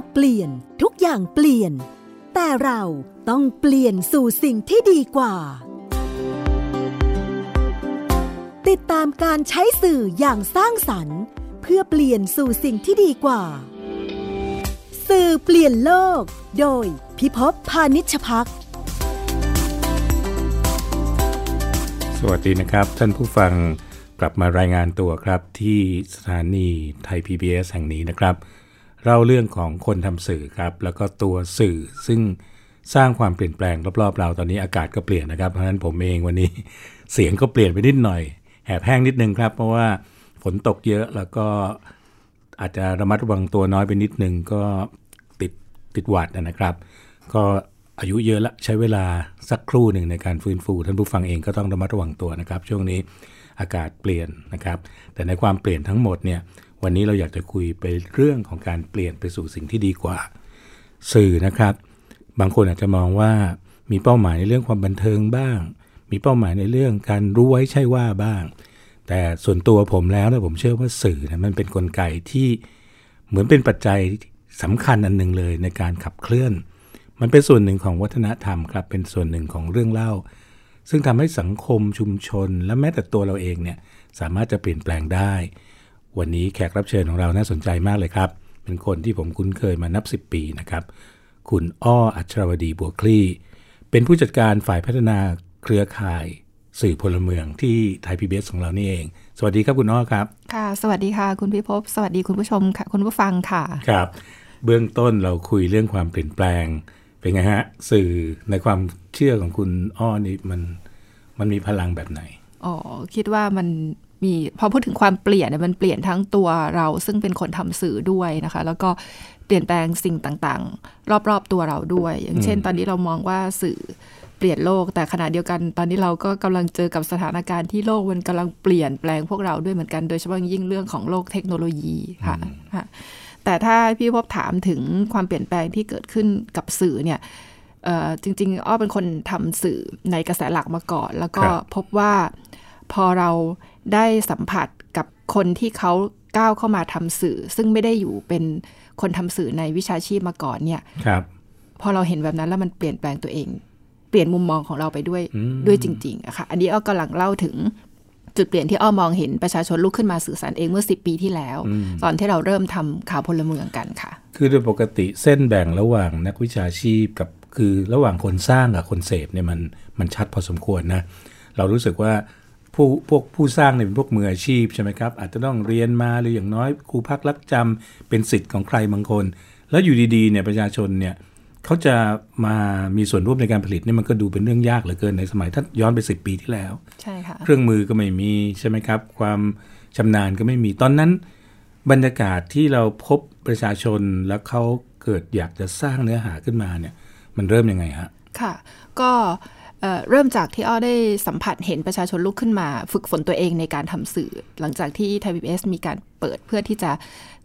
กเปลี่ยนทุกอย่างเปลี่ยน แต่เราต้องเปลี่ยนสู่สิ่งที่ดีกว่า ติดตามการใช้สื่ออย่างสร้างสรรค์ เพื่อเปลี่ยนสู่สิ่งที่ดีกว่า สื่อเปลี่ยนโลก โดยพิภพพานิชพักสวัสดีนะครับ ท่านผู้ฟังกลับมารายงานตัวครับที่สถานีไทย PBS แห่งนี้นะครับ เล่าเรื่องของคนทำสื่อครับ แล้วก็ตัวสื่อซึ่งสร้างความเปลี่ยนแปลงรอบๆเราตอนนี้อากาศก็เปลี่ยนนะครับ เพราะฉะนั้นผมเองวันนี้เสียงก็เปลี่ยนไปนิดหน่อย แหบแห้งนิดนึงครับ เพราะว่าฝนตกเยอะแล้วก็อาจจะระมัดระวังตัวน้อยไปนิดนึงก็ติดติดหวัดนะครับ ก็อายุเยอะละใช้เวลาสักครู่หนึ่งในการฟื้นฟู ท่านผู้ฟังเองก็ต้องระมัดระวังตัวนะครับ ช่วงนี้อากาศเปลี่ยนนะครับ แต่ในความเปลี่ยนทั้งหมดเนี่ย วันนี้เราอยากจะคุยไปเรื่องของการเปลี่ยนไปสู่สิ่งที่ดีกว่า สื่อนะครับ บางคนอาจจะมองว่ามีเป้าหมายในเรื่องความบันเทิงบ้าง มีเป้าหมายในเรื่องการรู้ไว้ใช่ว่าบ้าง แต่ส่วนตัวผมแล้วเนี่ยผมเชื่อว่าสื่อนะมันเป็นนกลไกที่เหมือนเป็นปัจจัยสำคัญอันหนึ่งเลยในการขับเคลื่อน มันเป็นส่วนหนึ่งของวัฒนธรรมครับ เป็นส่วนหนึ่งของเรื่องเล่า ซึ่งทำให้สังคมชุมชน และแม้แต่ตัวเราเองเนี่ยสามารถจะเปลี่ยนแปลงได้ วันนี้แขกรับเชิญของเราน่าสนใจมากเลยครับ เป็นคนที่ผมคุ้นเคยมานับ 10 ปีนะครับ คุณอ้ออัชรวดีบัวคลี่ เป็นผู้จัดการฝ่ายพัฒนาเครือข่ายสื่อพลเมืองที่ไทยพีบีของเรานี่เอง สวัสดีครับคุณอ้อครับ ค่ะ สวัสดีค่ะ คุณพิภพ สวัสดีคุณผู้ชมค่ะ คุณผู้ฟังค่ะ ครับ เบื้องต้นเราคุยเรื่องความเปลี่ยนแปลง เป็นไงฮะ สื่อในความเชื่อของคุณอ้อนี่มันมันมีพลังแบบไหน อ๋อ คิดว่ามัน มีพอพูดถึงความเปลี่ยนเนี่ยมันเปลี่ยนทั้งตัวเราซึ่งเป็นคนทำสื่อด้วยนะคะ แล้วก็เปลี่ยนแปลงสิ่งต่างๆ รอบๆตัวเราด้วย อย่างเช่น ตอนนี้เรามองว่าสื่อเปลี่ยนโลก แต่ขณะเดียวกัน ตอนนี้เราก็กำลังเจอกับสถานการณ์ที่โลกมันกำลังเปลี่ยนแปลงพวกเราด้วยเหมือนกัน โดยเฉพาะยิ่งเรื่องของโลกเทคโนโลยีค่ะค่ะแต่ถ้าพี่พบถามถึงความเปลี่ยนแปลงที่เกิดขึ้นกับสื่อเนี่ยจริงๆ อ้อเป็นคนทำสื่อในกระแสหลักมาก่อน แล้วก็พบว่าพอเรา ได้สัมผัสกับคนที่เขาก้าวเข้ามาทำสื่อ ซึ่งไม่ได้อยู่เป็นคนทำสื่อในวิชาชีพมาก่อนเนี่ยครับพอเราเห็นแบบนั้นแล้วมันเปลี่ยนแปลงตัวเอง เปลี่ยนมุมมองของเราไปด้วยด้วยจริงๆอะค่ะอันนี้อ้อกำลังเล่าถึงจุดเปลี่ยนที่อ้อมองเห็นประชาชนลุกขึ้นมาสื่อสารเองเมื่อสิปีที่แล้ว ตอนที่เราเริ่มทำข่าวพลเมืองกันค่ะ คือโดยปกติเส้นแบ่งระหว่างนักวิชาชีพกับคือระหว่างคนสร้างกับคนเสพเนี่ยมันมันชัดพอสมควรนะ เรารู้สึกว่า ผู้พวกผู้สร้างเนี่ยเป็นพวกมืออาชีพใช่ไหมครับ อาจจะต้องเรียนมาหรืออย่างน้อยครูพักรักจำเป็นสิทธิ์ของใครบางคน แล้วอยู่ดีๆเนี่ยประชาชนเนี่ยเขาจะมามีส่วนร่วมในการผลิตนี่มันก็ดูเป็นเรื่องยากเหลือเกินในสมัยถ้าย้อนไปสิปีที่แล้วใช่ค่ะเครื่องมือก็ไม่มีใช่ไหมครับ ความชำนาญก็ไม่มีตอนนั้น บรรยากาศที่เราพบประชาชนแล้วเขาเกิดอยากจะสร้างเนื้อหาขึ้นมาเนี่ยมันเริ่มยังไงฮะค่ะ ก็ เริ่มจากที่อ้อได้สัมผัสเห็นประชาชนลุกขึ้นมา ฝึกฝนตัวเองในการทำสื่อ หลังจากที่ไทยพีบีเอสมีการเปิดเพื่อที่จะ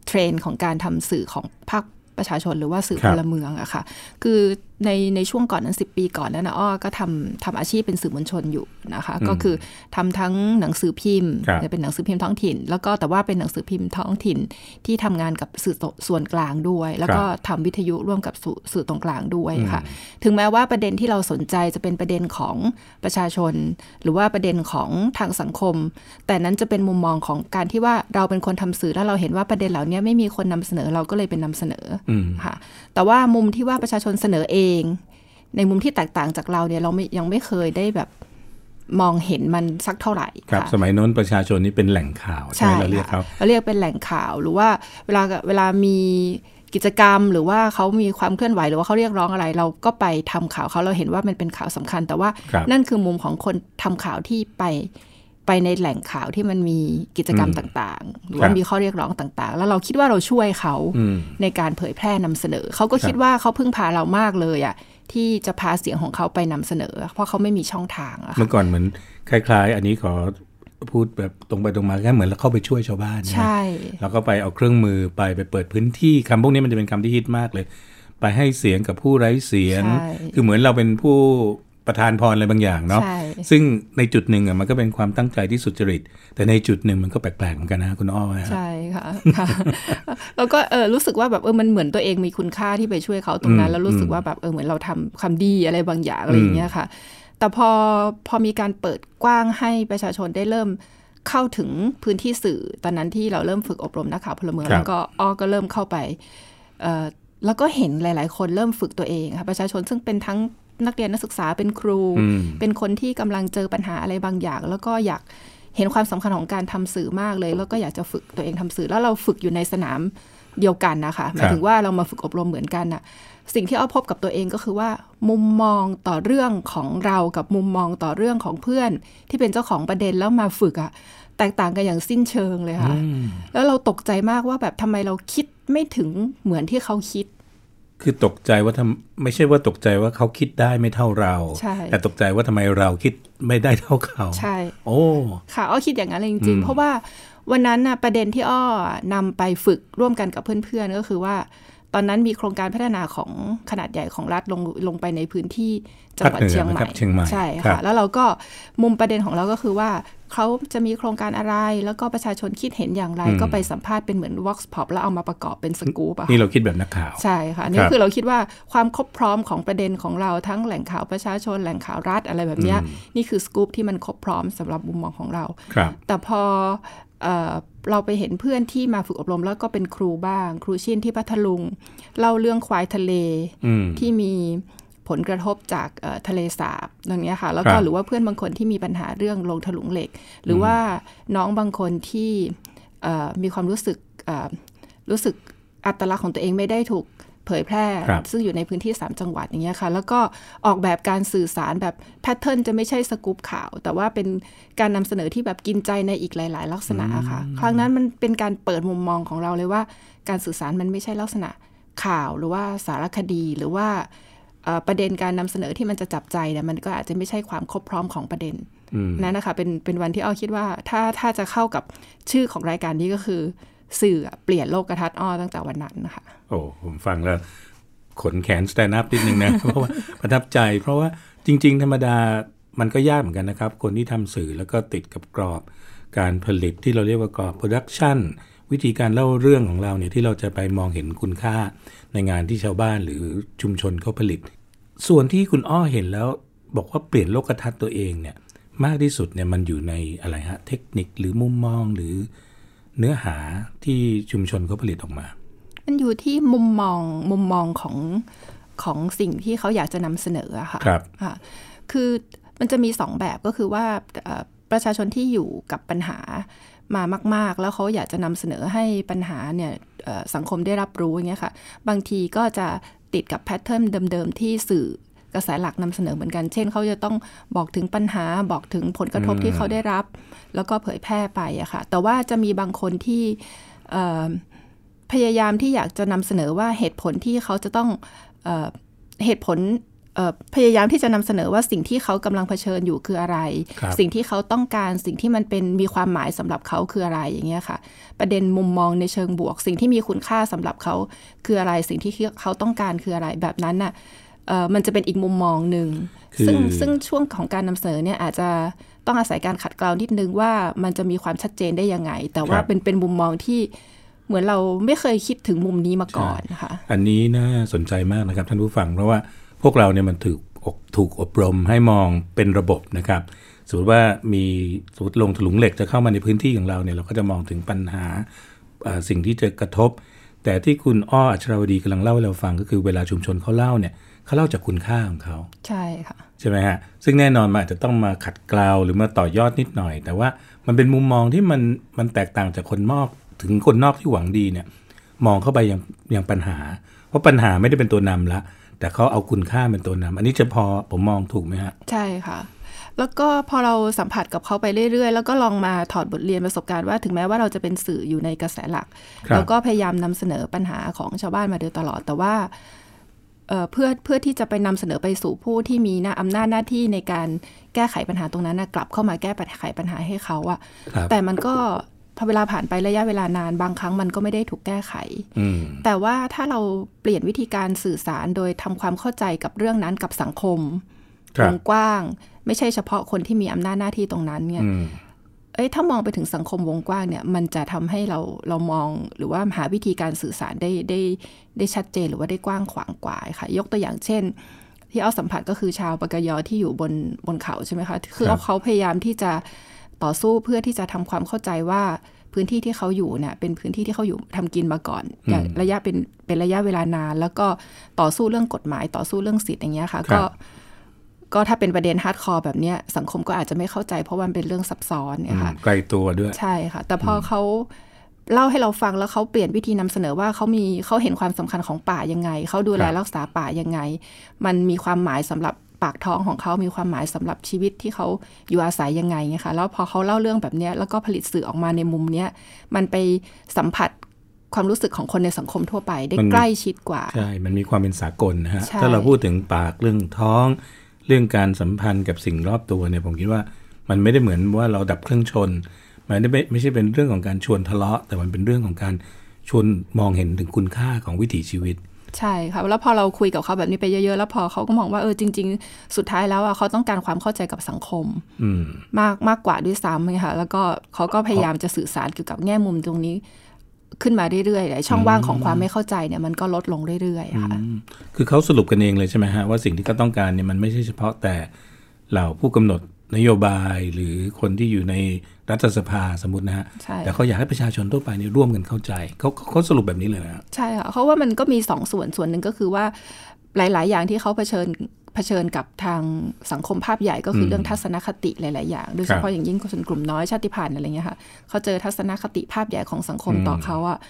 train ของการทำสื่อของภาคประชาชนหรือว่าสื่อพลเมืองอะค่ะ คือ ในในช่วงก่อนนั้นสิปีก่อนนั้นนะอ้อก็ทำทำอาชีพเป็นสื่อมวลชนอยู่นะคะ ก็คือทำทั้งหนังสือพิมพ์จะเป็นหนังสือพิมพ์ท้องถิ่น แล้วก็แต่ว่าเป็นหนังสือพิมพ์ท้องถิ่นที่ทำงานกับสื่อส่วนกลางด้วย แล้วก็ทำวิทยุร่วมกับสื่อตรงกลางด้วยค่ะ ถึงแม้ว่าประเด็นที่เราสนใจจะเป็นประเด็นของประชาชน หรือว่าประเด็นของทางสังคม แต่นั้นจะเป็นมุมมองของการที่ว่าเราเป็นคนทำสื่อแล้วเราเห็นว่าประเด็นเหล่านี้ไม่มีคนนำเสนอเราก็เลยเป็นนำเสนอค่ะแต่ว่ามุมที่ว่าประชาชนเสนอเองในมุมที่แตกต่างจากเราเนี่ยเราไม่ยังไม่เคยได้แบบมองเห็นมันสักเท่าไหร่ครับ สมัยโน้นประชาชนนี่เป็นแหล่งข่าว ใช่ไหมเราเรียกเขาเราเรียกเป็นแหล่งข่าวหรือว่าเวลาเวลามีกิจกรรมหรือว่าเขามีความเคลื่อนไหวหรือว่าเขาเรียกร้องอะไร เราก็ไปทำข่าวเขาเราเห็นว่ามันเป็นข่าวสำคัญ แต่ว่านั่นคือมุมของคนทำข่าวที่ไป ไปในแหล่งข่าวที่มันมีกิจกรรมต่างๆ หรือว่ามีข้อเรียกร้องต่างๆ แล้วเราคิดว่าเราช่วยเขาในการเผยแพร่นำเสนอ เขาก็คิดว่าเขาพึ่งพาเรามากเลยอะที่จะพาเสียงของเขาไปนำเสนอ เพราะเขาไม่มีช่องทางอะเมื่อก่อนเหมือนคล้าย ๆ อันนี้ขอพูดแบบตรงไปตรงมาแค่เหมือนเราเข้าไปช่วยชาวบ้านใช่แล้วก็ไปเอาเครื่องมือไปไปเปิดพื้นที่คำพวกนี้มันจะเป็นคำที่ฮิตมากเลย ไปให้เสียงกับผู้ไร้เสียง คือเหมือนเราเป็นผู้ ประทานพรอะไรบางอย่างเนาะใช่ซึ่งในจุดหนึ่งอะมันก็เป็นความตั้งใจที่สุจริต แต่ในจุดหนึ่งมันก็แปลกๆเหมือนกันนะคุณอ้อนะใช่ค่ะค่ะแล้วก็เออรู้สึกว่าแบบเออมันเหมือนตัวเองมีคุณค่าที่ไปช่วยเขาตรงนั้น แล้วรู้สึกว่าแบบเออเหมือนเราทำความดีอะไรบางอย่างอะไรอย่างเงี้ยค่ะ แต่พอพอมีการเปิดกว้างให้ประชาชนได้เริ่มเข้าถึงพื้นที่สื่อตอนนั้นที่เราเริ่มฝึกอบรมนักข่าวพลเมืองแล้วก็อ้อก็เริ่มเข้าไปเอ่อแล้วก็เห็นหลาย ๆ คนเริ่มฝึกตัวเองค่ะประชาชนซึ่งเป็นทั้ง นักเรียนนักศึกษาเป็นครูอืมเป็นคนที่กำลังเจอปัญหาอะไรบางอย่าง แล้วก็อยากเห็นความสำคัญของการทำสื่อมากเลย แล้วก็อยากจะฝึกตัวเองทำสื่อ แล้วเราฝึกอยู่ในสนามเดียวกันนะคะหมายถึงว่าเรามาฝึกอบรมเหมือนกันน่ะสิ่งที่อ้อพบกับตัวเองก็คือว่า มุมมองต่อเรื่องของเรากับมุมมองต่อเรื่องของเพื่อน ที่เป็นเจ้าของประเด็นแล้วมาฝึกอะแตกต่างกันอย่างสิ้นเชิงเลยค่ะ แล้วเราตกใจมากว่าแบบทำไมเราคิดไม่ถึงเหมือนที่เขาคิด คือตกใจว่าทำไม่ใช่ว่าตกใจว่าเขาคิดได้ไม่เท่าเราใช่แต่ตกใจว่าทำไมเราคิดไม่ได้เท่าเขา ใช่ โอ้ค่ะอ้อคิดอย่างนั้นเลยจริงๆ เพราะว่าวันนั้นน่ะประเด็นที่อ้อนำไปฝึกร่วมกันกับเพื่อนๆ ก็คือว่า ตอนนั้นมีโครงการพัฒนาของขนาดใหญ่ของรัฐลงลงไปในพื้นที่จังหวัดภาคเหนือเชียงใหม่นะครับเชียงใหม่ใช่ครัค่ะบแล้วเราก็มุมประเด็นของเราก็คือว่าเขาจะมีโครงการอะไร แล้วก็ประชาชนคิดเห็นอย่างไร ก็ไปสัมภาษณ์เป็นเหมือน Vox Pop แล้วเอามาประกอบเป็นสกู๊ปอะค่ะนี่เราคิดแบบนักข่าว ใช่ค่ะอันนี่ครับคือเราคิดว่าความครบพร้อมของประเด็นของเราทั้งแหล่งข่าวประชาชนแหล่งข่าวรัฐอะไรแบบเนี้ยนี่คือสกู๊ปที่มันครบพร้อมสำหรับมุมมองของเราครับแต่พอ เออเราไปเห็นเพื่อนที่มาฝึกอบรมแล้วก็เป็นครูบ้าง ครูชินที่พัทลุง เล่าเรื่องควายทะเลอืมที่มีผลกระทบจากเอ่อทะเลสาบอย่างเงี้ยค่ะ แล้วคก็รับหรือว่าเพื่อนบางคนที่มีปัญหาเรื่องลงถลุงเหล็ก หรือว่าน้องบางคนที่เอ่อมีความรู้สึกเอ่อรู้สึกอัตลักษณ์ของตัวเองไม่ได้ถูก เผยแพร่ครับซึ่งอยู่ในพื้นที่ 3 จังหวัดอย่างเงี้ยค่ะ แล้วก็ออกแบบการสื่อสารแบบแพทเทิร์นจะไม่ใช่สกู๊ปข่าว แต่ว่าเป็นการนำเสนอที่แบบกินใจในอีกหลาย ๆ ลักษณะอะค่ะ ครั้งนั้นมันเป็นการเปิดมุมมองของเราเลยว่า การสื่อสารมันไม่ใช่ลักษณะข่าวหรือว่าสารคดีหรือว่าเอ่อประเด็นการนำเสนอที่มันจะจับใจเนี่ยมันก็อาจจะไม่ใช่ความครบพร้อมของประเด็นอืมนั่นนะคะเป็นเป็นวันที่อ้อคิดว่าถ้าถ้าจะเข้ากับชื่อของรายการนี้ก็คือ สื่อเปลี่ยนโลกทัศน์อ้อตั้งแต่วันนั้นนะคะโอ้ผมฟังแล้วขนแขน stand up นิดนึงนะ เพราะว่าประทับใจเพราะว่าจริง ๆ ธรรมดามันก็ยากเหมือนกันนะครับ คนที่ทำสื่อแล้วก็ติดกับกรอบการผลิตที่เราเรียกว่ากรอบ production วิธีการเล่าเรื่องของเราเนี่ยที่เราจะไปมองเห็นคุณค่าในงานที่ชาวบ้านหรือชุมชนเขาผลิต ส่วนที่คุณอ้อเห็นแล้วบอกว่าเปลี่ยนโลกทัศน์ตัวเองเนี่ยมากที่สุดเนี่ยมันอยู่ในอะไรฮะเทคนิคหรือมุมมองหรือ เนื้อหาที่ชุมชนเขาผลิตออกมา มันอยู่ที่มุมมองมุมมองของของสิ่งที่เขาอยากจะนำเสนออะค่ะครับค่ะคือมันจะมีสองแบบก็คือว่าเอ่อประชาชนที่อยู่กับปัญหามามาก ๆ แล้วเขาอยากจะนำเสนอให้ปัญหาเนี่ยเอ่อสังคมได้รับรู้อย่างเงี้ยค่ะ บางทีก็จะติดกับแพทเทิร์นเดิม ๆ ที่สื่อ กระแสหลักนำเสนอเหมือนกัน เช่นเขาจะต้องบอกถึงปัญหาบอกถึงผลกระทบที่เขาได้รับ แล้วก็เผยแพร่ไปอะค่ะ แต่ว่าจะมีบางคนที่เอ่อพยายามที่อยากจะนำเสนอว่าเหตุผลที่เขาจะต้องเออเหตุผลเอ่อพยายามที่จะนำเสนอว่าสิ่งที่เขากำลังเผชิญอยู่คืออะไรครับสิ่งที่เขาต้องการสิ่งที่มันเป็นมีความหมายสำหรับเขาคืออะไรอย่างเงี้ยค่ะ ประเด็นมุมมองในเชิงบวก สิ่งที่มีคุณค่าสำหรับเขาคืออะไร สิ่งที่เขาต้องการคืออะไรแบบนั้นน่ะเอ่อ มันจะเป็นอีกมุมมองหนึ่งคือซึ่งซึ่งช่วงของการนำเสนอเนี่ยอาจจะต้องอาศัยการขัดเกลานิดนึงว่ามันจะมีความชัดเจนได้ยังไง แต่ว่าครับเป็นเป็นมุมมองที่เหมือนเราไม่เคยคิดถึงมุมนี้มาก่อนนะคะอันนี้น่าสนใจมากนะครับท่านผู้ฟังเพราะว่าพวกเราเนี่ยมันถูกอกถูกอบรมให้มองเป็นระบบนะครับสมมติว่ามีสมมติลงถลุงเหล็กจะเข้ามาในพื้นที่ของเราเนี่ยเราก็จะมองถึงปัญหาอ่าสิ่งที่จะกระทบ แต่ที่คุณอ้ออัชราวดีกำลังเล่าให้เราฟังก็คือเวลาชุมชนเขาเล่าเนี่ย เขาเล่าจากคุณค่าของเขาใช่ค่ะใช่ไหมฮะซึ่งแน่นอนมันอาจจะต้องมาขัดเกลาหรือมาต่อยอดนิดหน่อย แต่ว่ามันเป็นมุมมองที่มันมันแตกต่างจากคนนอกถึงคนนอกที่หวังดีเนี่ย มองเข้าไปยังยังปัญหา เพราะปัญหาไม่ได้เป็นตัวนำละ แต่เขาเอาคุณค่าเป็นตัวนำอันนี้จะพอผมมองถูกไหมฮะใช่ค่ะแล้วก็พอเราสัมผัสกับเขาไปเรื่อยๆ แล้วก็ลองมาถอดบทเรียนประสบการณ์ว่าถึงแม้ว่าเราจะเป็นสื่ออยู่ในกระแสหลักครับแล้วก็พยายามนำเสนอปัญหาของชาวบ้านมาโดยตลอด แต่ว่า เอ่อเพื่อเพื่อที่จะไปนำเสนอไปสู่ผู้ที่มีหน้าอำนาจหน้าที่ในการแก้ไขปัญหาตรงนั้นนะกลับเข้ามาแก้ไขปัญหาให้เขาอะครับแต่มันก็พอเวลาผ่านไประยะเวลานานบางครั้งมันก็ไม่ได้ถูกแก้ไขอืมแต่ว่าถ้าเราเปลี่ยนวิธีการสื่อสารโดยทำความเข้าใจกับเรื่องนั้นกับสังคมครับวงกว้าง ไม่ใช่เฉพาะคนที่มีอำนาจหน้าที่ตรงนั้นเนี่ยอืม เอ้ยถ้ามองไปถึงสังคมวงกว้างเนี่ย มันจะทำให้เราเรามองหรือว่าหาวิธีการสื่อสารได้ได้ได้ชัดเจนหรือว่าได้กว้างขวางกว่าค่ะ ยกตัวอย่างเช่น ที่เอาสัมผัสก็คือชาวปากยอที่อยู่บนบนเขาใช่ไหมคะคือครัเอาบเขาพยายามที่จะต่อสู้เพื่อที่จะทำความเข้าใจว่าพื้นที่ที่เขาอยู่เนี่ยเป็นพื้นที่ที่เขาอยู่ทำกินมาก่อนอย่างระยะเป็นเป็นระยะเวลานาน แล้วก็ต่อสู้เรื่องกฎหมายต่อสู้เรื่องสิทธิ์อย่างเงี้ยค่ะครัก็บ ก็ถ้าเป็นประเด็น hardcore แบบเนี้ยสังคมก็อาจจะไม่เข้าใจเพราะว่ามันเป็นเรื่องซับซ้อนเนี่ยค่ะไกลตัวด้วย ใช่ค่ะ แต่พอเขาเล่าให้เราฟังแล้วเขาเปลี่ยนวิธีนำเสนอว่าเขามีเขาเห็นความสำคัญของป่ายังไง เขาดูแลครับรักษาป่ายังไง มันมีความหมายสำหรับปากท้องของเขามีความหมายสำหรับชีวิตที่เขาอยู่อาศัยยังไงไงคะแล้วพอเขาเล่าเรื่องแบบเนี้ยแล้วก็ผลิตสื่อออกมาในมุมเนี้ยมันไปสัมผัสความรู้สึกของคนในสังคมทั่วไปได้มันใกล้ชิดกว่า ใช่ มันมีความเป็นสากลนะฮะใช่ถ้าเราพูดถึงปากเรื่องท้อง เรื่องการสัมพันธ์กับสิ่งรอบตัวเนี่ยผมคิดว่ามันไม่ได้เหมือนว่าเราดับเครื่องชน มันไม่ได้ไม่ไม่ใช่เป็นเรื่องของการชวนทะเลาะ แต่มันเป็นเรื่องของการชวนมองเห็นถึงคุณค่าของวิถีชีวิต ใช่ค่ะแล้วพอเราคุยกับเขาแบบนี้ไปเยอะๆ แล้วพอเขาก็มองว่าเออจริง ๆ สุดท้ายแล้วอะเขาต้องการความเข้าใจกับสังคมอืมมากมากกว่าด้วยซ้ำไงค่ะแล้วก็เขาก็พยายามจะสื่อสารเกี่ยวกับแง่มุมตรงนี้ ขึ้นมาเรื่อยๆแต่ช่องว่างของความไม่เข้าใจเนี่ยมันก็ลดลงเรื่อยๆค่ะคือเขาสรุปกันเองเลยใช่ไหมฮะว่าสิ่งที่เขาต้องการเนี่ยมันไม่ใช่เฉพาะแต่เหล่าผู้กำหนดนโยบายหรือคนที่อยู่ในรัฐสภาสมมตินะฮะใช่แต่เขาอยากให้ประชาชนทั่วไปเนี่ยร่วมกันเข้าใจเขาเขาเขาสรุปแบบนี้เลยนะฮะใช่ค่ะเพราะว่ามันก็มีสองส่วนส่วนหนึ่งก็คือว่าหลาย ๆ อย่างที่เขาเผชิญ เผชิญกับทางสังคมภาพใหญ่ก็คืออมเรื่องทัศนคติหลาย ๆ อย่างโดยเฉครัพาะบอย่างยิ่งคนกลุ่มน้อยชาติพันธุ์อะไรเงี้ยค่ะเขาเจอทัศนคติภาพใหญ่ของสังคมต่อเขาอะเอ่อ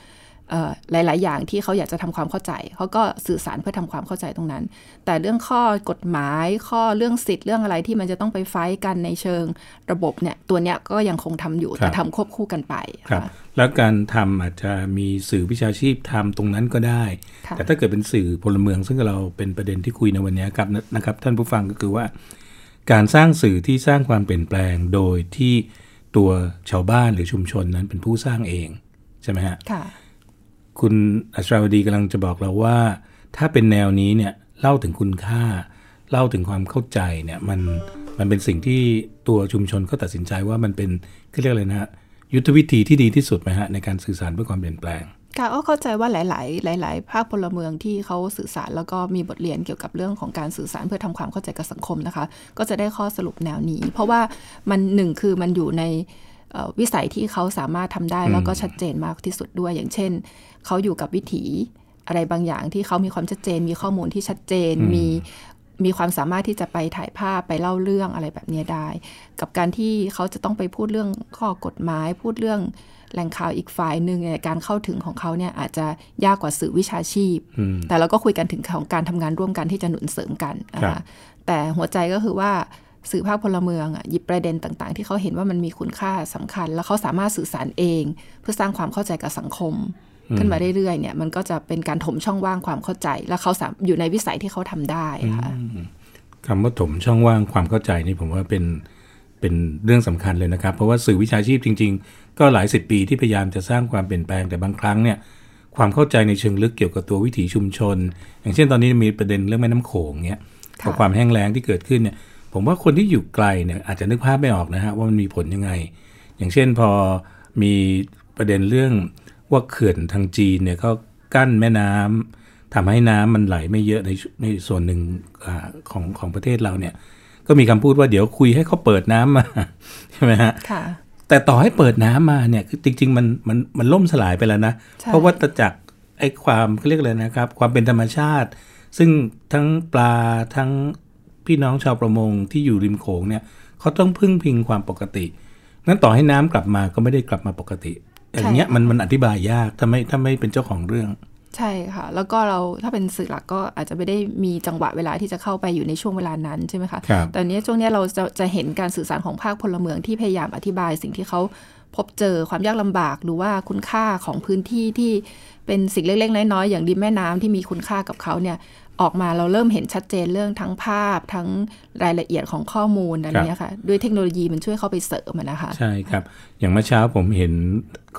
หลาย ๆ อย่างที่เขาอยากจะทำความเข้าใจ เขาก็สื่อสารเพื่อทำความเข้าใจตรงนั้น แต่เรื่องข้อกฎหมาย ข้อเรื่องสิทธิ์เรื่องอะไรที่มันจะต้องไปไฟท์กันในเชิงระบบเนี่ย ตัวเนี้ยก็ยังคงทำอยู่ครับแต่ทำควบคู่กันไปครับค่ะแล้วการทำอาจจะมีสื่อวิชาชีพทำตรงนั้นก็ได้ค่ะแต่ถ้าเกิดเป็นสื่อพลเมือง ซึ่งเราเป็นประเด็นที่คุยในวันนี้ครับนะครับ ท่านผู้ฟังก็คือว่า การสร้างสื่อที่สร้างความเปลี่ยนแปลงโดยที่ตัวชาวบ้านหรือชุมชนนั้นเป็นผู้สร้างเองใช่ไหมฮะค่ะ คุณอัชราวดีกำลังจะบอกเราว่า ถ้าเป็นแนวนี้เนี่ยเล่าถึงคุณค่า เล่าถึงความเข้าใจเนี่ยมันมันเป็นสิ่งที่ตัวชุมชนก็ตัดสินใจว่ามันเป็นเขาเรียกอะไรนะฮะยุทธวิธีที่ดีที่สุดไหมฮะในการสื่อสารเพื่อความเปลี่ยนแปลงค่ะก็เข้าใจว่าหลาย ๆ หลาย ๆ ภาคพลเมืองที่เขาสื่อสารแล้วก็มีบทเรียนเกี่ยวกับเรื่องของการสื่อสารเพื่อทำความเข้าใจกับสังคมนะคะ ก็จะได้ข้อสรุปแนวนี้ เพราะว่ามันหนึ่งคือมันอยู่ใน วิสัยที่เขาสามารถทำได้แล้วก็ชัดเจนมากที่สุดด้วย อย่างเช่น เขาอยู่กับวิถีอะไรบางอย่างที่เขามีความชัดเจน มีข้อมูลที่ชัดเจนมีมีความสามารถที่จะไปถ่ายภาพไปเล่าเรื่องอะไรแบบนี้ได้ กับการที่เขาจะต้องไปพูดเรื่องข้อกฎหมาย พูดเรื่องแหล่งข่าวอีกฝ่ายหนึ่งเนี่ยการเข้าถึงของเขาเนี่ยอาจจะยากกว่าสื่อวิชาชีพอืมแต่เราก็คุยกันถึงของการทำงานร่วมกันที่จะหนุนเสริมกันนะครัคะบแต่หัวใจก็คือว่า สื่อภาคพลเมืองอะหยิบประเด็นต่าง ๆ ที่เขาเห็นว่ามันมีคุณค่าสำคัญ แล้วเขาสามารถสื่อสารเอง เพื่อสร้างความเข้าใจกับสังคม ขึ้นมาเรื่อยๆเนี่ยมันก็จะเป็นการถมช่องว่างความเข้าใจ แล้วเขาสามอยู่ในวิสัยที่เขาทำได้ค่ะคำว่าถมช่องว่างความเข้าใจนี่ผมว่าเป็นเป็นเรื่องสำคัญเลยนะครับ เพราะว่าสื่อวิชาชีพจริง ๆ ก็หลายสิบปีที่พยายามจะสร้างความเปลี่ยนแปลงแต่บางครั้งเนี่ยความเข้าใจในเชิงลึกเกี่ยวกับตัววิถีชุมชน อย่างเช่นตอนนี้มีประเด็นเรื่องแม่น้ำโขงเนี่ยค่ะกับความแห้งแล้งที่เกิดขึ้นเนี่ย ผมว่าคนที่อยู่ไกลเนี่ยอาจจะนึกภาพไม่ออกนะฮะว่ามันมีผลยังไง อย่างเช่นพอมีประเด็นเรื่องว่าเขื่อนทางจีนเนี่ยเขากั้นแม่น้ำทำให้น้ำมันไหลไม่เยอะในในส่วนหนึ่งอาของของประเทศเราเนี่ย ก็มีคำพูดว่าเดี๋ยวคุยให้เขาเปิดน้ำมาใช่ไหมฮะค่ะแต่ต่อให้เปิดน้ำมาเนี่ยคือจริง ๆ มันมันมันล่มสลายไปแล้วนะใช่เพราะว่าตจักรไอ้ความเขาเรียกอะไรนะครับ ความเป็นธรรมชาติ ซึ่งทั้งปลาทั้ง พี่น้องชาวประมงที่อยู่ริมโขงเนี่ยเขาต้องพึ่งพิงความปกติงั้นต่อให้น้ำกลับมาก็ไม่ได้กลับมาปกติ อย่างเงี้ยมันมันอธิบายยากถ้าไม่ถ้าไม่เป็นเจ้าของเรื่อง ใช่ค่ะ แล้วก็เราถ้าเป็นสื่อหลักก็อาจจะไม่ได้มีจังหวะเวลาที่จะเข้าไปอยู่ในช่วงเวลานั้นใช่ไหมคะครับแต่อันเนี้ยช่วงเนี้ยเราจะจะเห็นการสื่อสารของภาคพลเมืองที่พยายามอธิบายสิ่งที่เขา พบเจอความยากลำบากหรือว่าคุณค่าของพื้นที่ที่เป็นสิ่งเล็ก ๆ น้อยๆอย่างริมแม่น้ำที่มีคุณค่ากับเขาเนี่ยออกมาเราเริ่มเห็นชัดเจนเรื่องทั้งภาพทั้งรายละเอียดของข้อมูลอะไรเงี้ยค่ะ ด้วยเทคโนโลยีมันช่วยเข้าไปเสริมอะนะคะใช่ครับ อย่างเมื่อเช้าผมเห็น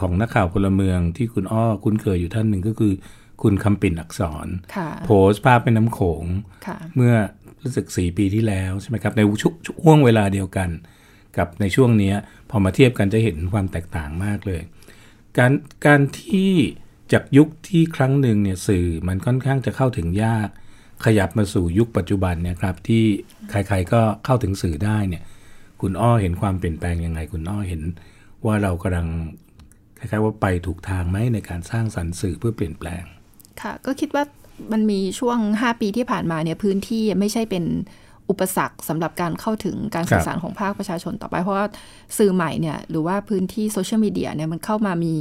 ของนักข่าวพลเมืองที่คุณอ้อคุ้นเคยอยู่ท่านหนึ่งก็คือ คุณคำปิ่นอักษรค่ะโพสต์ภาพเป็นน้ำโขงค่ะเมื่อรู้สึก4ปีที่แล้วใช่ไหมครับ ในช่วงเวลาเดียวกัน กับในช่วงนี้พอมาเทียบกันจะเห็นความแตกต่างมากเลย การการที่จากยุคที่ครั้งหนึ่งเนี่ยสื่อมันค่อนข้างจะเข้าถึงยาก ขยับมาสู่ยุคปัจจุบันเนี่ยครับที่ใครๆก็เข้าถึงสื่อได้เนี่ยคุณอ้อเห็นความเปลี่ยนแปลงยังไง คุณอ้อเห็นว่าเรากำลังคล้ายๆว่าไปถูกทางไหมในการสร้างสรรค์สื่อเพื่อเปลี่ยนแปลง ค่ะ ก็คิดว่ามันมีช่วง 5 ปีที่ผ่านมาเนี่ยพื้นที่ไม่ใช่เป็น อุปสรรคสำหรับการเข้าถึงการสื่อสารของภาคประชาชนต่อไป เพราะว่าสื่อใหม่เนี่ยหรือว่าพื้นที่โซเชียลมีเดียเนี่ยมันเข้ามามี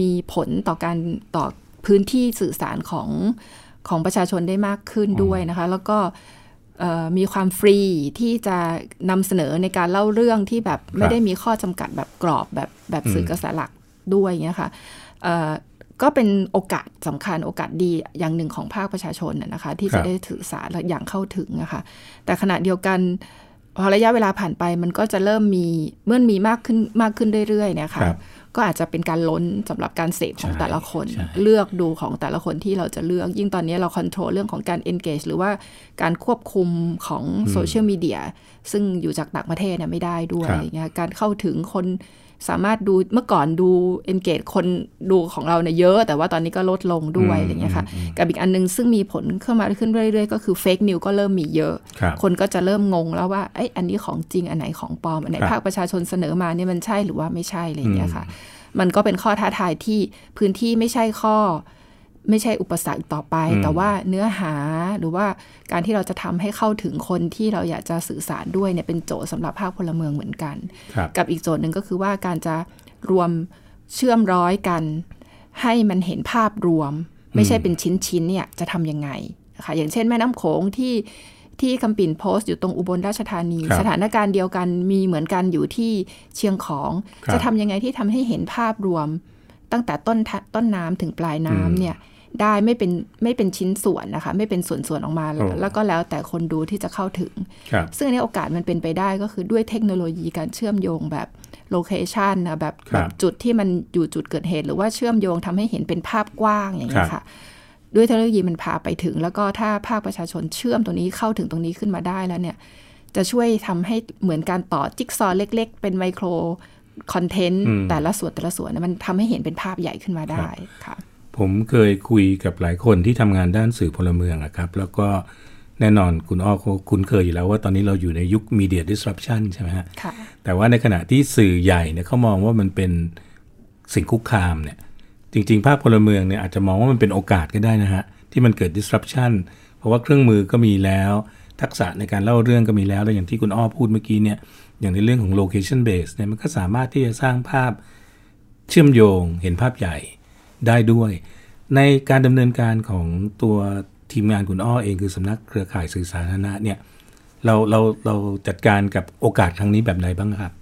มีผลต่อการต่อพื้นที่สื่อสารของของประชาชนได้มากขึ้นด้วยนะคะ แล้วก็มีความฟรีที่จะนำเสนอในการเล่าเรื่องที่แบบไม่ได้มีข้อจำกัดแบบกรอบแบบแบบสื่อกระแสหลักด้วยเงี้ยค่ะ ก็เป็นโอกาสสำคัญโอกาสดีอย่างหนึ่งของภาคประชาชนนะคะ ที่จะได้ถือสารอย่างเข้าถึงนะคะแต่ขณะเดียวกันพอระยะเวลาผ่านไปมันก็จะเริ่มมีเมื่อมีมากขึ้นมากขึ้นเรื่อยๆเนี่ยค่ะก็อาจจะเป็นการล้นสำหรับการเสพของแต่ละคน เลือกดูของแต่ละคนที่เราจะเลือก ยิ่งตอนนี้เราควบคุมเรื่องของการ engage หรือว่าการควบคุมของโซเชียลมีเดียซึ่งอยู่จากต่างประเทศเนี่ยไม่ได้ด้วยอะไรเงี้ยการเข้าถึงคน สามารถดูเมื่อก่อนดู engage คนดูของเราเนี่ยเยอะ แต่ว่าตอนนี้ก็ลดลงด้วยอะไรเงี้ยค่ะกับอีกอันนึงซึ่งมีผลขึ้นมาขึ้นเรื่อยๆ ก็คือ fake news ก็เริ่มมีเยอะ คนก็จะเริ่มงงแล้วว่าไอ้อันนี้ของจริงอันไหนของปลอม อันไหนภาคประชาชนเสนอมาเนี่ยมันใช่หรือว่าไม่ใช่อะไรเงี้ยค่ะ มันก็เป็นข้อท้าทายที่พื้นที่ไม่ใช่ข้อ ไม่ใช่อุปสรรคต่อไป แต่ว่าเนื้อหาหรือว่าการที่เราจะทำให้เข้าถึงคนที่เราอยากจะสื่อสารด้วยเนี่ยเป็นโจทย์สำหรับภาคพลเมืองเหมือนกัน กับอีกโจทย์หนึ่งก็คือว่าการจะรวมเชื่อมร้อยกัน ให้มันเห็นภาพรวม ไม่ใช่เป็นชิ้นๆเนี่ยจะทำยังไงค่ะอย่างเช่นแม่น้ำโขงที่ที่คำปิ่นโพสต์อยู่ตรงอุบลราชธานี สถานการณ์เดียวกันมีเหมือนกันอยู่ที่เชียงของ จะทำยังไงที่ทำให้เห็นภาพรวม ตั้งแต่ต้นต้นน้ำถึงปลายน้ำเนี่ย ได้ไม่เป็นไม่เป็นชิ้นส่วนนะคะ ไม่เป็นส่วนส่วนออกมา แล้วก็แล้วแต่คนดูที่จะเข้าถึง ซึ่งในโอกาสมันเป็นไปได้ก็คือด้วยเทคโนโลยีการเชื่อมโยงแบบโลเคชันนะแบบแบบจุดที่มันอยู่จุดเกิดเหตุ หรือว่าเชื่อมโยงทำให้เห็นเป็นภาพกว้างอย่างนี้ค่ะ ด้วยเทคโนโลยีมันพาไปถึง แล้วก็ถ้าภาคประชาชนเชื่อมตรงนี้เข้าถึงตรงนี้ขึ้นมาได้แล้วเนี่ย จะช่วยทำให้เหมือนการต่อจิ๊กซอเล็ก ๆ เป็นไมโครคอนเทนต์แต่ละส่วนแต่ละส่วนมันทำให้เห็นเป็นภาพใหญ่ขึ้นมาได้ค่ะ ผมเคยคุยกับหลายคนที่ทำงานด้านสื่อพลเมืองครับ แล้วก็แน่นอนคุณอ้อคุ้นเคยอยู่แล้วว่าตอนนี้เราอยู่ในยุคมีเดียดิสรัปชันใช่ไหมฮะแต่ว่าในขณะที่สื่อใหญ่เนี่ยเขามองว่ามันเป็นสิ่งคุกคามเนี่ย จริง ๆ ภาคพลเมืองเนี่ยอาจจะมองว่ามันเป็นโอกาสก็ได้นะฮะ ที่มันเกิด disruption เพราะว่าเครื่องมือก็มีแล้ว ทักษะในการเล่าเรื่องก็มีแล้ว แล้วอย่างที่คุณอ้อพูดเมื่อกี้เนี่ย อย่างในเรื่องของ location base เนี่ยมันก็สามารถที่จะสร้างภาพเชื่อมโยงเห็นภาพใหญ่ ได้ด้วย ในการดำเนินการของตัวทีมงานคุณอ้อเองคือสำนักเครือข่ายสื่อสาธารณะเนี่ยเราเราเราจัดการกับโอกาสครั้งนี้แบบไหนบ้างครับ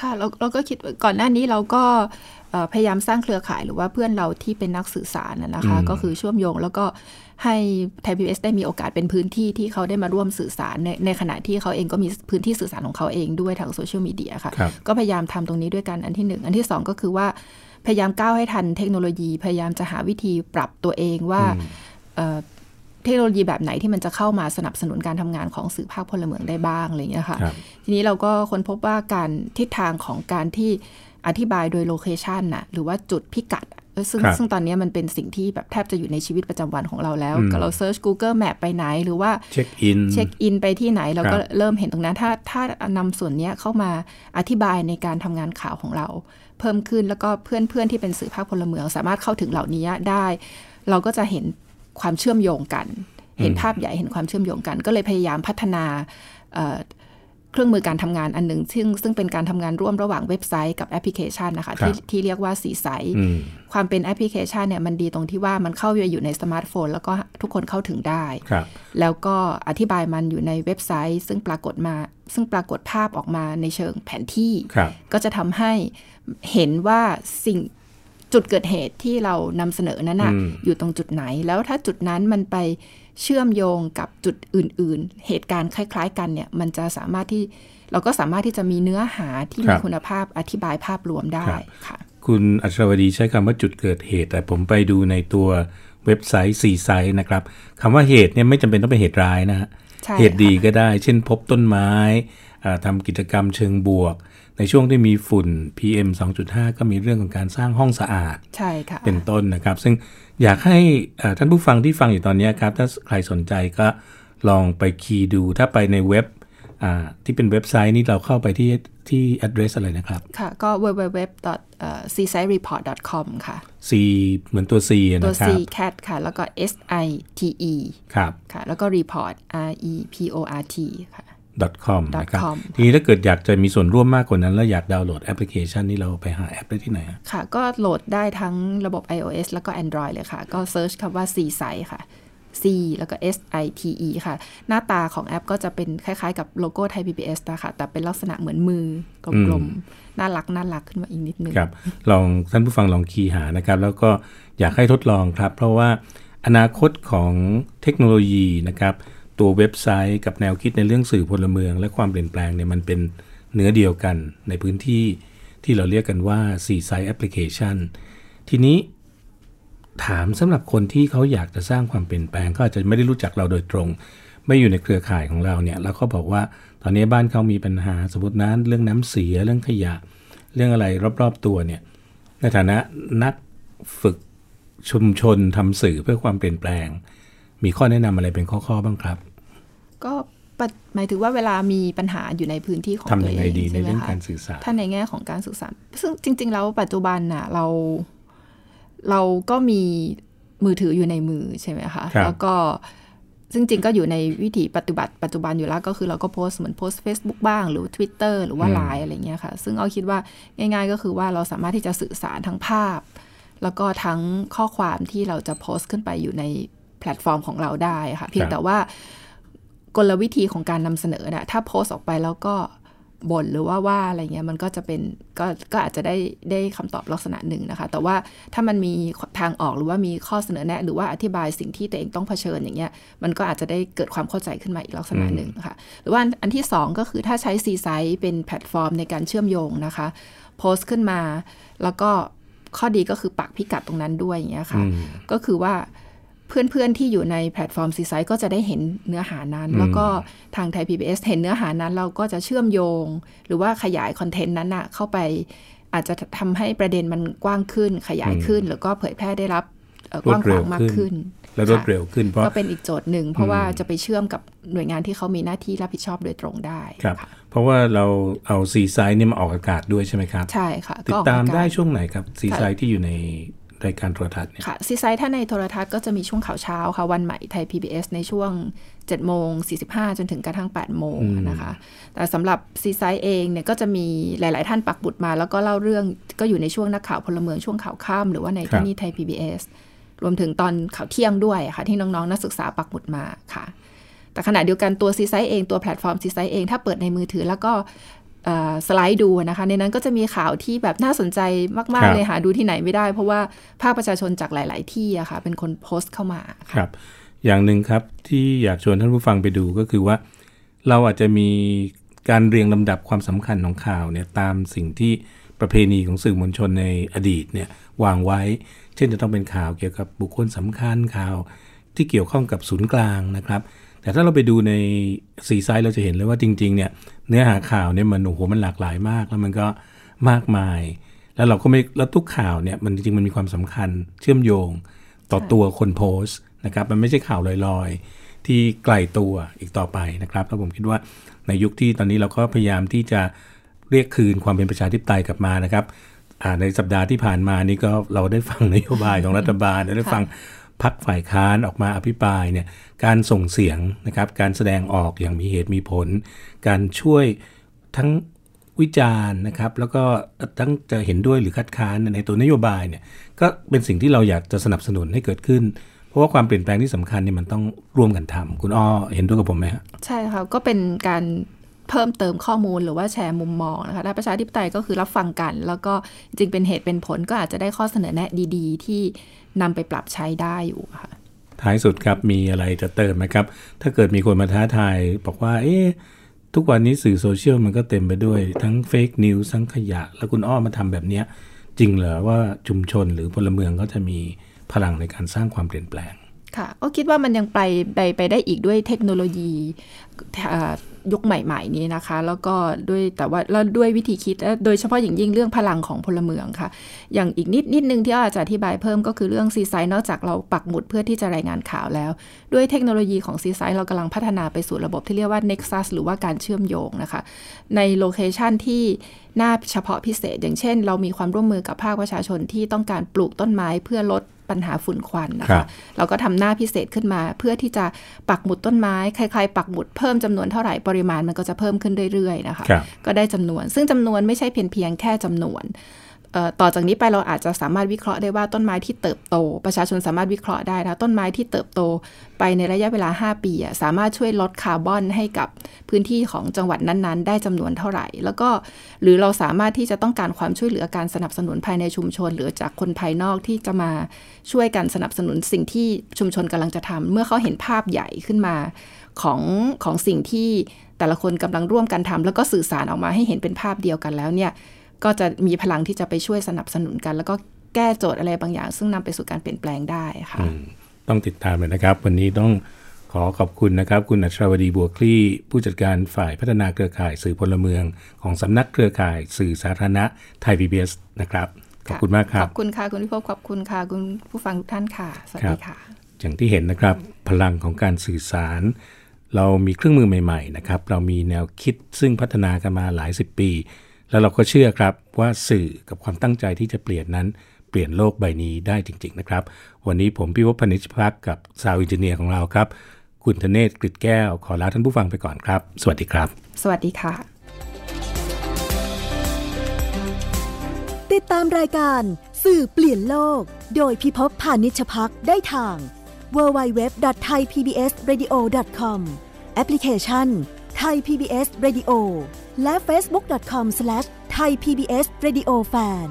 ค่ะเราเราก็คิดก่อนหน้านี้เราก็พยายามสร้างเครือข่ายหรือว่าเพื่อนเราที่เป็นนักสื่อสารนะคะ ก็คือเชื่อมโยงแล้วก็ให้ไทยพีเอสได้มีโอกาสเป็นพื้นที่ที่เขาได้มาร่วมสื่อสารในในขณะที่เขาเองก็มีพื้นที่สื่อสารของเขาเองด้วยทางโซเชียลมีเดียค่ะ ก็พยายามทำตรงนี้ด้วยกันอันที่หนึ่งอันที่สองก็คือว่า พยายามก้าวให้ทันเทคโนโลยี พยายามจะหาวิธีปรับตัวเองว่าเทคโนโลยีแบบไหนที่มันจะเข้ามาสนับสนุนการทำงานของสื่อภาคพลเมืองได้บ้างอะไรอย่างเงี้ยค่ะ ทีนี้เราก็ค้นพบว่าการทิศทางของการที่อธิบายโดย location น่ะหรือว่าจุดพิกัดซึ่งซึ่งตอนนี้มันเป็นสิ่งที่แบบแทบจะอยู่ในชีวิตประจำวันของเราแล้วก็เรา search Google Map ไปไหน หรือว่า check in check in ไปที่ไหน เราก็เริ่มเห็นตรงนั้น ถ้าถ้านำส่วนนี้เข้ามาอธิบายในการทำงานข่าวของเรา เพิ่มขึ้นแล้วก็เพื่อนเพื่อนที่เป็นสื่อภาคพลเมือง สามารถเข้าถึงเหล่านี้ได้ เราก็จะเห็นความเชื่อมโยงกัน เห็นภาพใหญ่เห็นความเชื่อมโยงกัน ก็เลยพยายามพัฒนา เครื่องมือการทำงานอันหนึ่งซึ่งซึ่งเป็นการทำงานร่วมระหว่างเว็บไซต์กับแอปพลิเคชันนะคะที่ที่เรียกว่าสีใส ความเป็นแอปพลิเคชันเนี่ยมันดีตรงที่ว่ามันเข้าอยู่ในสมาร์ทโฟน แล้วก็ทุกคนเข้าถึงได้ แล้วก็อธิบายมันอยู่ในเว็บไซต์ ซึ่งปรากฏมา ซึ่งปรากฏภาพออกมาในเชิงแผนที่ ก็จะทำให้เห็นว่าสิ่ง จุดเกิดเหตุที่เรานำเสนอนั้นอะอยู่ตรงจุดไหน แล้วถ้าจุดนั้นมันไปเชื่อมโยงกับจุดอื่น ๆ เหตุการณ์คล้าย ๆ กันเนี่ย มันจะสามารถที่เราก็สามารถที่จะมีเนื้อหาที่มีคุณภาพอธิบายภาพรวมได้ค่ะ คุณอัชรวดีใช้คำว่าจุดเกิดเหตุ แต่ผมไปดูในตัวเว็บไซต์สี่ไซต์นะครับคำว่าเหตุเนี่ยไม่จำเป็นต้องเป็นเหตุร้ายนะฮะใช่เหตุดีค่ะก็ได้ เช่นพบต้นไม้อ่าทำกิจกรรมเชิงบวก ในช่วงที่มีฝุ่น PM 2.5 ก็มีเรื่องของการสร้างห้องสะอาด ใช่ค่ะ เป็นต้นนะครับ ซึ่งอยากให้เอ่อท่านผู้ฟังที่ฟังอยู่ตอนนี้ครับ ถ้าใครสนใจก็ลองไปคีย์ดู ถ้าไปในเว็บอ่าที่เป็นเว็บไซต์นี่เราเข้าไปที่ที่ address อะไรนะครับ ค่ะ ก็ www.seasidereport.com ค่ะ C เหมือนตัว C อะตัวนะค C รับ cat ค่ะ แล้วก็ S I T E ครับ ค่ะ แล้วก็ report R E P O R T ค่ะ .com นะครับ .com ทีนี้ถ้าเกิดอยากจะมีส่วนร่วมมากกว่านั้น แล้วอยากดาวน์โหลดแอปพลิเคชันนี่เราไปหาแอปได้ที่ไหนอะค่ะ ก็โหลดได้ทั้งระบบ iOS แล้วก็ Android เลยค่ะ ก็ search คำว่า C Site ค่ะ C แล้วก็ S I T E ค่ะ หน้าตาของแอปก็จะเป็นคล้ายๆกับโลโก้ไทย PBS นะคะแต่เป็นลักษณะเหมือนมือกลมๆ น่ารักน่ารักขึ้นมาอีกนิดนึงครับลองท่านผู้ฟังลอง key หานะครับ แล้วก็อยากให้ทดลองครับ เพราะว่าอนาคตของเทคโนโลยีนะครับ ตัวเว็บไซต์กับแนวคิดในเรื่องสื่อพลเมือง และความเปลี่ยนแปลงเนี่ยมันเป็นเนื้อเดียวกันในพื้นที่ที่เราเรียกกันว่า4 Site Application ทีนี้ถามสำหรับคนที่เขาอยากจะสร้างความเปลี่ยนแปลงเขาอาจจะไม่ได้รู้จักเราโดยตรง ไม่อยู่ในเครือข่ายของเราเนี่ยแล้วเขาบอกว่าตอนนี้บ้านเขามีปัญหาสมมตินั้นเรื่องน้ำเสียเรื่องขยะ เรื่องอะไรรอบๆตัวเนี่ยในฐานะนักฝึกชุมชนทำสื่อเพื่อความเปลี่ยนแปลง มีข้อแนะนำอะไรเป็นข้อๆบ้างครับ ก็ปะหมายถึงว่าเวลามีปัญหาอยู่ในพื้นที่ของทำตัวยังเอไงงดีในใช่ไหมเรื่องคะการสื่อสารถ้าในแง่ของการสื่อสาร ซึ่งจริง ๆ แล้วปัจจุบันน่ะเราเราก็มีมือถืออยู่ในมือใช่ไหมคะครับแล้วก็ซึ่งจริงก็อยู่ในวิถีปฏิบัติปัจจุบันอยู่แล้วก็คือเราก็โพสต์เหมือนโพสต์ Facebook บ้างหรือ Twitter หรือว่า Line อะไรเงี้ยค่ะ ซึ่งเอาคิดว่าง่าย ๆ ก็คือว่าเราสามารถที่จะสื่อสารทั้งภาพ แล้วก็ทั้งข้อความที่เราจะโพสต์ขึ้นไปอยู่ในแพลตฟอร์มของเราได้ค่ะ เพียงแต่ว่า กลวิธีของการนำเสนอนะถ้าโพสต์ออกไปแล้วก็บ่นหรือว่าว่าอะไรเงี้ยมันก็จะเป็นก็ก็อาจจะได้ได้คำตอบลักษณะหนึ่งนะคะ แต่ว่าถ้ามันมีทางออกหรือว่ามีข้อเสนอแนะ หรือว่าอธิบายสิ่งที่ตัวเองต้องเผชิญอย่างเงี้ยมันก็อาจจะได้เกิดความเข้าใจขึ้นมาอีกลักษณะหนึ่งค่ะหรือว่าอันที่สองก็คือถ้าใช้ C-Site เป็นแพลตฟอร์มในการเชื่อมโยงนะคะ โพสต์ขึ้นมา แล้วก็ข้อดีก็คือปักพิกัดตรงนั้นด้วยอย่างเงี้ยค่ะก็คือว่า เพื่อนๆที่อยู่ในแพลตฟอร์ม C-Site ก็จะได้เห็นเนื้อหานั้น แล้วก็ทางไทย PBS เห็นเนื้อหานั้น เราก็จะเชื่อมโยง หรือว่าขยาย content นั้นนะเข้าไปอาจจะทำให้ประเด็นมันกว้างขึ้นขยายขึ้น แล้วก็เผยแพร่ได้รับเอ่อกรวว้าดงขเร็ววางมากขึ้นขึ้นและรวดค่ะเร็วขึ้นเพราะก็เป็นอีกโจทย์หนึ่ง เพราะว่าจะไปเชื่อมกับหน่วยงานที่เขามีหน้าที่รับผิดชอบโดยตรงได้ครับค่ะเพราะว่าเราเอาซีไซต์เนี่ยมาออกอากาศด้วยใช่ไหมครับ ใช่ค่ะติก็ดออกตามอากศได้ช่วงไหนครับซีไซต์ที่อยู่ใน รายการโทรทัศน์เนี่ยค่ะซีไซต์ถ้าในโทรทัศน์ก็จะมีช่วงข่าวเช้าค่ะ วันใหม่ไทย PBS ในช่วง7โมง45 จนถึงกระทั่ง8โมงนะคะ แต่สำหรับซีไซต์เองเนี่ยก็จะมีหลาย ๆ ท่านปักบุตรมา แล้วก็เล่าเรื่องก็อยู่ในช่วงนักข่าวพลเมืองช่วงข่าวค่ำหรือว่าในที่นี่ไทย PBS รวมถึงตอนข่าวเที่ยงด้วยค่ะ ที่น้อง ๆ นักศึกษาปักหมุดมาค่ะแต่ขณะเดียวกันตัว C-Site เองตัวแพลตฟอร์ม C-Site เอง ถ้าเปิดในมือถือแล้วก็เอ่อ สไลด์ดูนะคะ ในนั้นก็จะมีข่าวที่แบบน่าสนใจมาก ๆ เลยหาดูที่ไหนไม่ได้ เพราะว่าภาคประชาชนจากหลาย ๆ ที่อะค่ะ เป็นคนโพสต์เข้ามาครับ อย่างหนึ่งครับที่อยากชวนท่านผู้ฟังไปดูก็คือว่า เราอาจจะมีการเรียงลำดับความสำคัญของข่าวเนี่ยตามสิ่งที่ประเพณีของสื่อมวลชนในอดีตเนี่ยวางไว้ เช่นจะต้องเป็นข่าวเกี่ยวกับบุคคลสำคัญข่าวที่เกี่ยวข้องกับศูนย์กลางนะครับ แต่ถ้าเราไปดูในซีไซต์เราจะเห็นเลยว่าจริง ๆ เนี่ย เนื้อหาข่าวเนี่ยมันโอ้โหมันหลากหลายมาก แล้วมันก็มากมาย แล้วเราก็ไม่แล้วทุกข่าวเนี่ยมันจริงมันมีความสำคัญเชื่อมโยงต่อตัวคนโพสต์นะครับ มันไม่ใช่ข่าวลอยๆ ที่ไกลตัวอีกต่อไปนะครับแล้วผมคิดว่าในยุคที่ตอนนี้เราก็พยายามที่จะเรียกคืนความเป็นประชาธิปไตยกลับมานะครับในสัปดาห์ที่ผ่านมานี่ก็เราได้ฟังนโยบายของรัฐบาล ได้ฟัง พักฝ่ายค้านออกมาอภิปรายเนี่ยการส่งเสียงนะครับการแสดงออกอย่างมีเหตุมีผล การช่วยทั้งวิจารณ์นะครับแล้วก็ทั้งจะเห็นด้วยหรือคัดค้านในตัวนโยบายเนี่ยก็เป็นสิ่งที่เราอยากจะสนับสนุนให้เกิดขึ้น เพราะว่าความเปลี่ยนแปลงที่สำคัญเนี่ยมันต้องร่วมกันทำคุณอ้อเห็นด้วยกับผมไหมฮะใช่ค่ะก็เป็นการ เพิ่มเติมข้อมูลหรือว่าแชร์มุมมองนะคะถ้าประชาธิปไตยก็คือรับฟังกัน แล้วก็จริงเป็นเหตุเป็นผลก็อาจจะได้ข้อเสนอแนะดี ๆ ที่นำไปปรับใช้ได้อยู่ค่ะท้ายสุดครับมีอะไรจะเติมไหมครับ ถ้าเกิดมีคนมาท้าทายบอกว่า เอ๊ะทุกวันนี้สื่อโซเชียลมันก็เต็มไปด้วย ทั้งเฟกนิวส์ทั้งขยะ แล้วคุณอ้อมาทำแบบเนี้ยจริงเหรอว่าชุมชนหรือพลเมืองก็จะมีพลังในการสร้างความเปลี่ยนแปลงค่ะก็คิดว่ามันยังไปไปไปได้อีกด้วยเทคโนโลยี ยุคใหม่ ๆ นี้นะคะ แล้วก็ด้วยแต่ว่าแล้วด้วยวิธีคิด โดยเฉพาะอย่างยิ่งเรื่องพลังของพลเมืองค่ะ อย่างอีกนิดนิดนึงที่อาจจะอธิบายเพิ่มก็คือเรื่องซีไซน์นอกจากเราปักหมุดเพื่อที่จะรายงานข่าวแล้ว ด้วยเทคโนโลยีของซีไซน์เรากำลังพัฒนาไปสู่ระบบที่เรียกว่า Nexus หรือว่าการเชื่อมโยงนะคะ ในโลเคชันที่น่าเฉพาะพิเศษ อย่างเช่น เรามีความร่วมมือกับภาคประชาชนที่ต้องการปลูกต้นไม้เพื่อลด ปัญหาฝุ่นควันนะคะเราก็ทำหน้าพิเศษขึ้นมา เพื่อที่จะปักหมุดต้นไม้ใครๆปักหมุดเพิ่มจำนวนเท่าไหร่ปริมาณมันก็จะเพิ่มขึ้นเรื่อยๆนะคะ ก็ได้จำนวน ซึ่งจำนวนไม่ใช่เพียงเพียงแค่จำนวน ต่อจากนี้ไปเราอาจจะสามารถวิเคราะห์ได้ว่าต้นไม้ที่เติบโต ประชาชนสามารถวิเคราะห์ได้นะต้นไม้ที่เติบโตไปในระยะเวลา 5 ปี สามารถช่วยลดคาร์บอนให้กับพื้นที่ของจังหวัดนั้นๆ ได้จำนวนเท่าไหร่ แล้วก็หรือเราสามารถที่จะต้องการความช่วยเหลือการสนับสนุนภายในชุมชน หรือจากคนภายนอกที่จะมาช่วยกันสนับสนุนสิ่งที่ชุมชนกำลังจะทำเมื่อเขาเห็นภาพใหญ่ขึ้นมาของของสิ่งที่แต่ละคนกำลังร่วมกันทำแล้วก็สื่อสารออกมาให้เห็นเป็นภาพเดียวกันแล้วเนี่ย ก็จะมีพลังที่จะไปช่วยสนับสนุนกัน แล้วก็แก้โจทย์อะไรบางอย่าง ซึ่งนำไปสู่การเปลี่ยนแปลงได้ค่ะต้องติดตามเลยนะครับ วันนี้ต้องขอขอบคุณนะครับ คุณอัชรวดีบัวคลี่ ผู้จัดการฝ่ายพัฒนาเครือข่ายสื่อพลเมือง ของสำนักเครือข่ายสื่อสาธารณะไทยพีบีนะครับขอบคุณมากครับ ขอบคุณค่ะ คุณพิภพขอบคุณค่ะ คุณผู้ฟังทุกท่านค่ะ สวัสดีค่ะ อย่างที่เห็นนะครับ พลังของการสื่อสาร เรามีเครื่องมือใหม่ ๆ นะครับ เรามีแนวคิดซึ่งพัฒนากันมาหลายสิบปี แล้วเราก็เชื่อครับว่าสื่อกับความตั้งใจที่จะเปลี่ยนนั้น เปลี่ยนโลกใบนี้ได้จริง ๆ นะครับ วันนี้ผมพี่วพนิชพักกับซาวอินเจเนียร์ของเราครับ คุณธเนศกฤตแก้ว ขอลาท่านผู้ฟังไปก่อนครับ สวัสดีครับ สวัสดีค่ะ ติดตามรายการสื่อเปลี่ยนโลก โดยพิภพพานิชพักได้ทาง www.thaipbsradio.com แอปพลิเคชัน Thai PBS Radio และ facebook.com/thaipbsradiofan